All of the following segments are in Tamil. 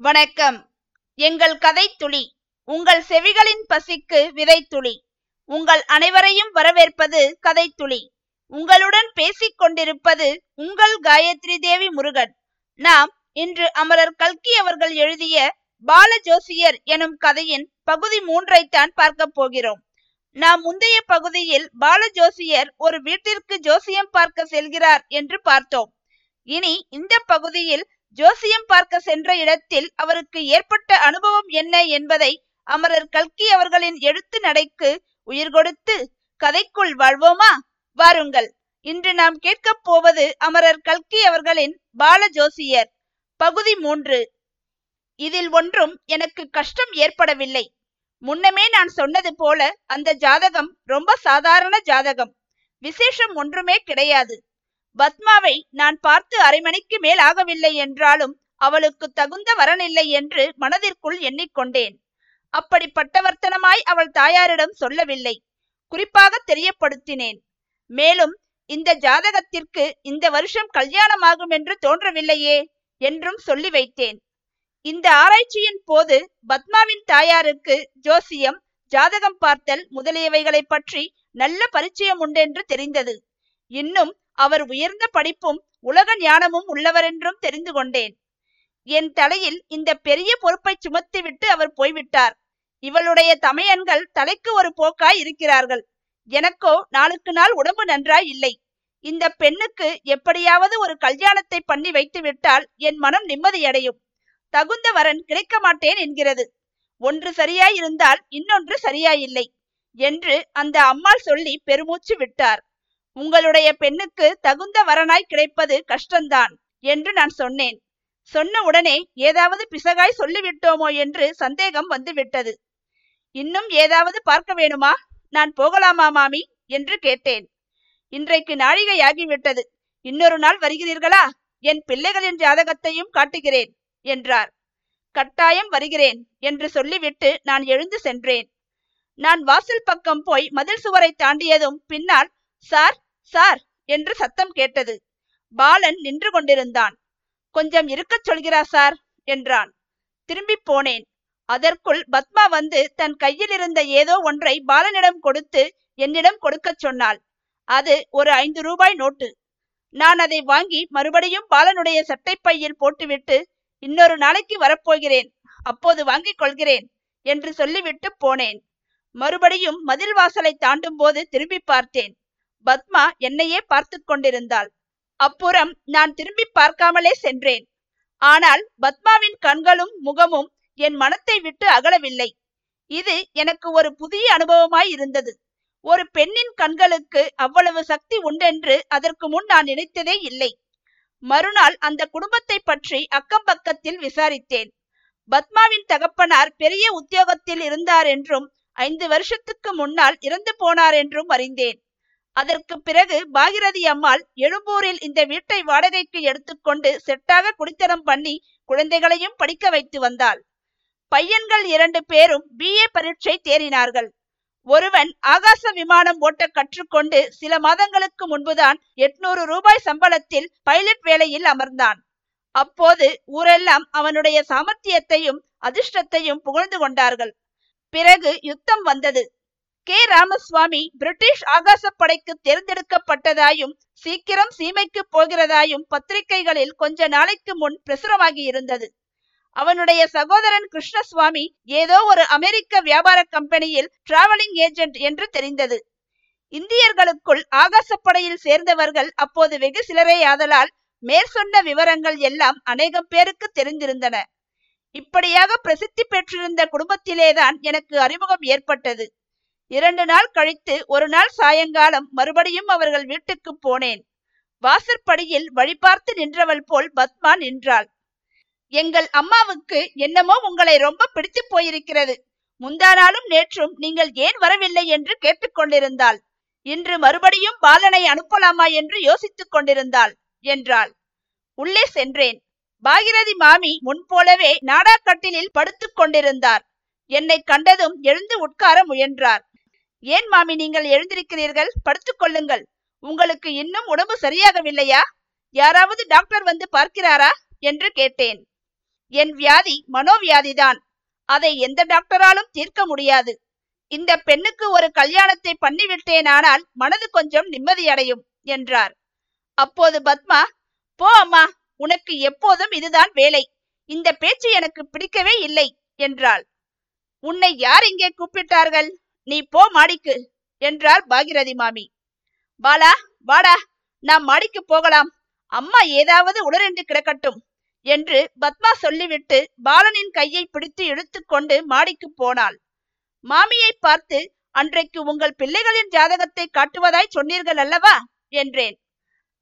வணக்கம். எங்கள் கதை துளி உங்கள் செவிகளின் பசிக்கு விதை துளி உங்கள் அனைவரையும் வரவேற்பது கதை துளி உங்களுடன் பேசிக் கொண்டிருப்பது உங்கள் காயத்ரி தேவி முருகன். நாம் இன்று அமரர் கல்கி அவர்கள் எழுதிய பால ஜோசியர் எனும் கதையின் பகுதி மூன்றைத்தான் பார்க்க போகிறோம். நாம் முந்தைய பகுதியில் பால ஜோசியர் ஒரு வீட்டிற்கு ஜோசியம் பார்க்க செல்கிறார் என்று பார்த்தோம். இனி இந்த பகுதியில் ஜோசியம் பார்க்க சென்ற இடத்தில் அவருக்கு ஏற்பட்ட அனுபவம் என்ன என்பதை அமரர் கல்கி அவர்களின் எழுத்து நடைக்கு உயிர் கொடுத்து கதைக்குள் வாழ்வோமா? வாருங்கள். இன்று நாம் கேட்கப் போவது அமரர் கல்கி அவர்களின் பால ஜோசியர். பகுதி மூன்று. இதில் ஒன்றும் எனக்கு கஷ்டம் ஏற்படவில்லை. முன்னமே நான் சொன்னது போல அந்த ஜாதகம் ரொம்ப சாதாரண ஜாதகம். விசேஷம் ஒன்றுமே கிடையாது. பத்மாவை நான் பார்த்து அரை மணிக்கு மேல் ஆகவில்லை என்றாலும் அவளுக்கு தகுந்த வரனில்லை என்று மனதிற்குள் எண்ணிக்கொண்டேன். அப்படிப்பட்டவர்த்தனமாய் அவள் தாயாரிடம் சொல்லவில்லை. குறிப்பாக தெரியப்படுத்தினேன். மேலும் இந்த ஜாதகத்திற்கு இந்த வருஷம் கல்யாணமாகும் என்று தோன்றவில்லையே என்றும் சொல்லி வைத்தேன். இந்த ஆராய்ச்சியின் போது பத்மாவின் தாயாருக்கு ஜோசியம் ஜாதகம் பார்த்தல் முதலியவைகளை பற்றி நல்ல பரிச்சயம் உண்டென்று தெரிந்தது. இன்னும் அவர் உயர்ந்த படிப்பும் உலக ஞானமும் உள்ளவரென்றும் தெரிந்து கொண்டேன். என் தலையில் இந்த பெரிய பொறுப்பை சுமத்திவிட்டு அவர் போய்விட்டார். இவளுடைய தமையன்கள் தலைக்கு ஒரு போக்காய் இருக்கிறார்கள். எனக்கோ நாளுக்கு நாள் உடம்பு நன்றாய் இல்லை. இந்த பெண்ணுக்கு எப்படியாவது ஒரு கல்யாணத்தை பண்ணி வைத்து விட்டால் என் மனம் நிம்மதியடையும். தகுந்த வரன் கிடைக்க மாட்டேன் என்கிறது. ஒன்று சரியாய் இருந்தால் இன்னொன்று சரியாயில்லை என்று அந்த அம்மாள் சொல்லி பெருமூச்சு விட்டார். உங்களுடைய பெண்ணுக்கு தகுந்த வரனாய் கிடைப்பது கஷ்டம்தான் என்று நான் சொன்னேன். சொன்ன உடனே ஏதாவது பிசகாய் சொல்லிவிட்டோமோ என்று சந்தேகம் வந்துவிட்டது. இன்னும் ஏதாவது பார்க்க வேணுமா? நான் போகலாமா மாமி? என்று கேட்டேன். இன்றைக்கு நாழிகையாகிவிட்டது. இன்னொரு நாள் வருகிறீர்களா? என் பிள்ளைகளின் ஜாதகத்தையும் காட்டுகிறேன் என்றார். கட்டாயம் வருகிறேன் என்று சொல்லிவிட்டு நான் எழுந்து சென்றேன். நான் வாசல் பக்கம் போய் மதில் சுவரை தாண்டியதும் பின்னால் சார் சார் என்று சத்தம் கேட்டது. பாலன் நின்று கொண்டிருந்தான். கொஞ்சம் இருக்கச் சொல்கிறா சார் என்றான். திரும்பி போனேன். அதற்குள் பத்மா வந்து தன் கையில் இருந்த ஏதோ ஒன்றை பாலனிடம் கொடுத்து என்னிடம் கொடுக்கச் சொன்னாள். அது ஒரு ஐந்து ரூபாய் நோட்டு. நான் அதை வாங்கி மறுபடியும் பாலனுடைய சட்டை பையில் போட்டுவிட்டு இன்னொரு நாளைக்கு வரப்போகிறேன். அப்போது வாங்கிக் கொள்கிறேன் என்று சொல்லிவிட்டு போனேன். மறுபடியும் மதில் வாசலை தாண்டும் போது திரும்பி பார்த்தேன். பத்மா என்னையே பார்த்து கொண்டிருந்தாள். அப்புறம் நான் திரும்பி பார்க்காமலே சென்றேன். ஆனால் பத்மாவின் கண்களும் முகமும் என் மனத்தை விட்டு அகலவில்லை. இது எனக்கு ஒரு புதிய அனுபவமாய் இருந்தது. ஒரு பெண்ணின் கண்களுக்கு அவ்வளவு சக்தி உண்டென்று அதற்கு முன் நான் நினைத்ததே இல்லை. மறுநாள் அந்த குடும்பத்தை பற்றி அக்கம் பக்கத்தில் விசாரித்தேன். பத்மாவின் தகப்பனார் பெரிய உத்தியோகத்தில் இருந்தார் என்றும் ஐந்து வருஷத்துக்கு முன்னால் இறந்து போனார் என்றும் அறிந்தேன். அதற்கு பிறகு பாகிரதி அம்மாள் எழும்பூரில் இந்த வீட்டை வாடகைக்கு எடுத்துக்கொண்டு செட்டாக குடித்தனம் பண்ணி குழந்தைகளையும் படிக்க வைத்து வந்தாள். பையன்கள் இரண்டு பேரும் பிஏ பரீட்சை தேறினார்கள். ஒருவன் ஆகாச விமானம் ஓட்ட கற்றுக்கொண்டு சில மாதங்களுக்கு முன்புதான் எட்நூறு ரூபாய் சம்பளத்தில் பைலட் வேலையில் அமர்ந்தான். அப்போது ஊரெல்லாம் அவனுடைய சாமர்த்தியத்தையும் அதிர்ஷ்டத்தையும் புகழ்ந்து கொண்டார்கள். பிறகு யுத்தம் வந்தது. கே. ராமசுவாமி பிரிட்டிஷ் ஆகாசப்படைக்கு தேர்ந்தெடுக்கப்பட்டதாயும் சீக்கிரம் சீமைக்கு போகிறதாயும் பத்திரிகைகளில் கொஞ்ச நாளைக்கு முன் பிரசுரமாகி இருந்தது அவனுடைய சகோதரன் கிருஷ்ணசுவாமி ஏதோ ஒரு அமெரிக்க வியாபார கம்பெனியில் டிராவலிங் ஏஜென்ட் என்று தெரிந்தது. இந்தியர்களுக்குள் ஆகாசப்படையில் சேர்ந்தவர்கள் அப்போது வெகு சிலரே ஆதலால் மேற்சொன்ன விவரங்கள் எல்லாம் அநேகம் பேருக்கு தெரிந்திருந்தன. இப்படியாக பிரசித்தி பெற்றிருந்த குடும்பத்திலேதான் எனக்கு அறிமுகம் ஏற்பட்டது. இரண்டு நாள் கழித்து ஒரு நாள் சாயங்காலம் மறுபடியும் அவர்கள் வீட்டுக்கு போனேன். வாசற்படியில் வழிபார்த்து நின்றவள் போல் பத்மா நின்றாள். எங்கள் அம்மாவுக்கு என்னமோ உங்களை ரொம்ப பிடித்து போயிருக்கிறது. முந்தானாலும் நேற்றும் நீங்கள் ஏன் வரவில்லை என்று கேட்டுக்கொண்டிருந்தாள் இன்று மறுபடியும் பாலனை அனுப்பலாமா என்று யோசித்துக் கொண்டிருந்தாள் என்றாள். உள்ளே சென்றேன். பாகிரதி மாமி முன்போலவே நாடாக்கட்டிலில் படுத்துக் கொண்டிருந்தார். என்னை கண்டதும் எழுந்து உட்கார முயன்றார். ஏன் மாமி நீங்கள் எழுந்திருக்கிறீர்கள்? படுத்துக் கொள்ளுங்கள். உங்களுக்கு இன்னும் உடம்பு சரியாகவில்லையா? யாராவது டாக்டர் வந்து பார்க்கிறாரா? என்று கேட்டேன். என் வியாதி மனோவியாதிதான். அதை எந்த டாக்டராலும் தீர்க்க முடியாது. இந்த பெண்ணுக்கு ஒரு கல்யாணத்தை பண்ணிவிட்டேனானால் மனது கொஞ்சம் நிம்மதியடையும் என்றார். அப்போது பத்மா போ அம்மா உனக்கு எப்போதும் இதுதான் வேலை. இந்த பேச்சு எனக்கு பிடிக்கவே இல்லை என்றாள். உன்னை யார் இங்கே கூப்பிட்டார்கள்? நீ போ மாடிக்கு என்றார் பாகிரதி மாமி. பாலா வாடா நாம் மாடிக்கு போகலாம். அம்மா ஏதாவது உளரென்று கிடக்கட்டும் என்று பத்மா சொல்லிவிட்டு பாலனின் கையை பிடித்து இழுத்துக்கொண்டு மாடிக்கு போனாள். மாமியை பார்த்து அன்றைக்கு உங்கள் பிள்ளைகளின் ஜாதகத்தை காட்டுவதாய் சொன்னீர்கள் அல்லவா? என்றேன்.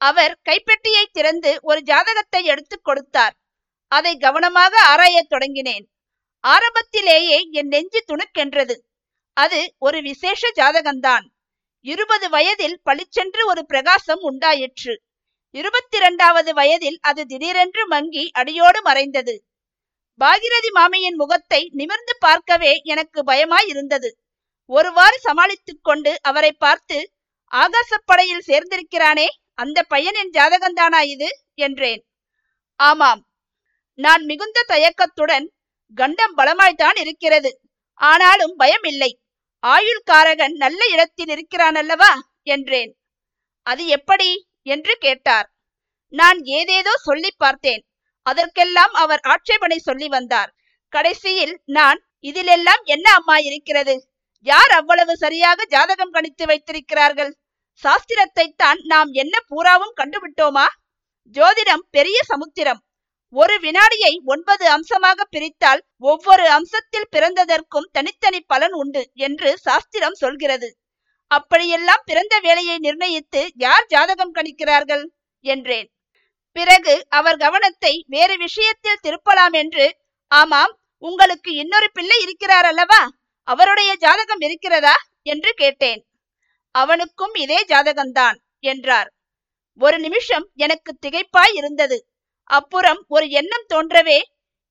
அவர் கைப்பெட்டியை திறந்து ஒரு ஜாதகத்தை எடுத்து கொடுத்தார். அதை கவனமாக ஆராயத் தொடங்கினேன். ஆரம்பத்திலேயே என் நெஞ்சு துணுக்கென்றது. அது ஒரு விசேஷ ஜாதகம்தான். இருபது வயதில் பளிச்சென்று ஒரு பிரகாசம் உண்டாயிற்று. இருபத்தி இரண்டாவது வயதில் அது திடீரென்று மங்கி அடியோடு மறைந்தது. பாகிரதி மாமியின் முகத்தை நிமிர்ந்து பார்க்கவே எனக்கு பயமாய் இருந்தது. ஒருவாறு சமாளித்துக் கொண்டு அவரை பார்த்து ஆகாசப்படையில் சேர்ந்திருக்கிறானே அந்த பையனின் ஜாதகந்தானா இது? என்றேன். ஆமாம். நான் மிகுந்த தயக்கத்துடன் கண்டம் பலமாய்த்தான் இருக்கிறது. ஆனாலும் பயம் இல்லை ஆயுள்காரகன் நல்ல இடத்தில் இருக்கிறான் அல்லவா என்றேன். அது எப்படி? என்று கேட்டார். நான் ஏதேதோ சொல்லி பார்த்தேன். அதற்கெல்லாம் அவர் ஆட்சேபனை சொல்லி வந்தார். கடைசியில் நான் இதிலெல்லாம் என்ன அம்மா இருக்கிறது? யார் அவ்வளவு சரியாக ஜாதகம் கணித்து வைத்திருக்கிறார்கள்? சாஸ்திரத்தை தான் நாம் என்ன பூராவும் கண்டுவிட்டோமா? ஜோதிடம் பெரிய சமுத்திரம். ஒரு வினாடியை ஒன்பது அம்சமாக பிரித்தால் ஒவ்வொரு அம்சத்தில் பிறந்ததற்கும் தனித்தனி பலன் உண்டு என்று சாஸ்திரம் சொல்கிறது. அப்படியெல்லாம் பிறந்த வேலையை நிர்ணயித்து யார் ஜாதகம் கணிக்கிறார்கள்? என்றேன். பிறகு அவர் கவனத்தை வேறு விஷயத்தில் திருப்பலாம் என்று ஆமாம் உங்களுக்கு இன்னொரு பிள்ளை இருக்கிறார் அல்லவா? அவருடைய ஜாதகம் இருக்கிறதா? என்று கேட்டேன். அவனுக்கும் இதே ஜாதகம்தான் என்றார். ஒரு நிமிஷம் எனக்கு திகைப்பாய் இருந்தது. அப்புறம் ஒரு எண்ணம் தோன்றவே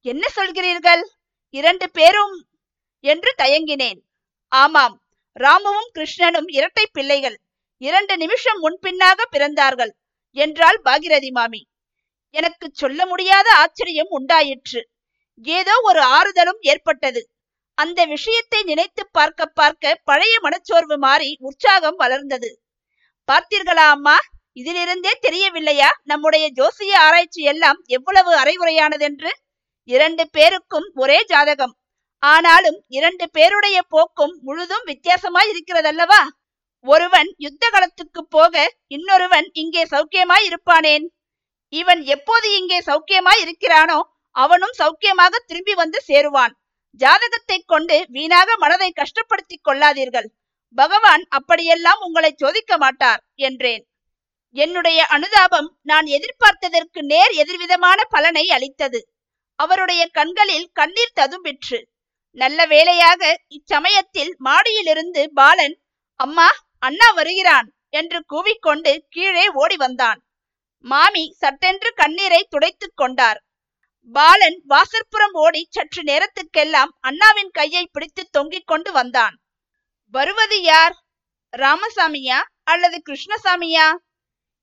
என்ன சொல்கிறீர்கள்? இரண்டு பேரும்? என்று தயங்கினேன். ஆமாம் ராமுவும் கிருஷ்ணனும் இரட்டை பிள்ளைகள். இரண்டு நிமிஷம் முன்பின்னாக பிறந்தார்கள் என்றாள் பாகிரதி மாமி. எனக்கு சொல்ல முடியாத ஆச்சரியம் உண்டாயிற்று. ஏதோ ஒரு ஆறுதலும் ஏற்பட்டது. அந்த விஷயத்தை நினைத்து பார்க்க பார்க்க பழைய மனச்சோர்வு மாறி உற்சாகம் வளர்ந்தது. பார்த்தீர்களா அம்மா? இதிலிருந்தே தெரியவில்லையா? நம்முடைய ஜோசிய ஆராய்ச்சி எல்லாம் எவ்வளவு அரைகுறையானதென்று இரண்டு பேருக்கும் ஒரே ஜாதகம். ஆனாலும் இரண்டு பேருடைய போக்கும் முழுதும் வித்தியாசமாய் இருக்கிறதல்லவா ஒருவன் யுத்த களத்துக்கு போக இன்னொருவன் இங்கே சௌக்கியமாய் இருப்பானேன் இவன் எப்போது இங்கே சௌக்கியமாய் இருக்கிறானோ அவனும் சௌக்கியமாக திரும்பி வந்து சேருவான். ஜாதகத்தை கொண்டு வீணாக மனதை கஷ்டப்படுத்திக் கொள்ளாதீர்கள். பகவான் அப்படியெல்லாம் உங்களை சோதிக்க மாட்டார் என்றேன். என்னுடைய அனுதாபம் நான் எதிர்பார்த்ததற்கு நேர் எதிர்விதமான பலனை அளித்தது. அவருடைய கண்களில் கண்ணீர் ததும்பிற்று. நல்ல வேளையாக இச்சமயத்தில் மாடியிலிருந்து பாலன் அம்மா அண்ணா வருகிறான் என்று கூவிக்கொண்டு கீழே ஓடி வந்தான். மாமி சட்டென்று கண்ணீரை துடைத்துக் கொண்டார். பாலன் வாசற்புறம் ஓடி சற்று நேரத்துக்கெல்லாம் அண்ணாவின் கையை பிடித்து தொங்கிக் கொண்டு வந்தான். வருவது யார்? ராமசாமியா அல்லது கிருஷ்ணசாமியா?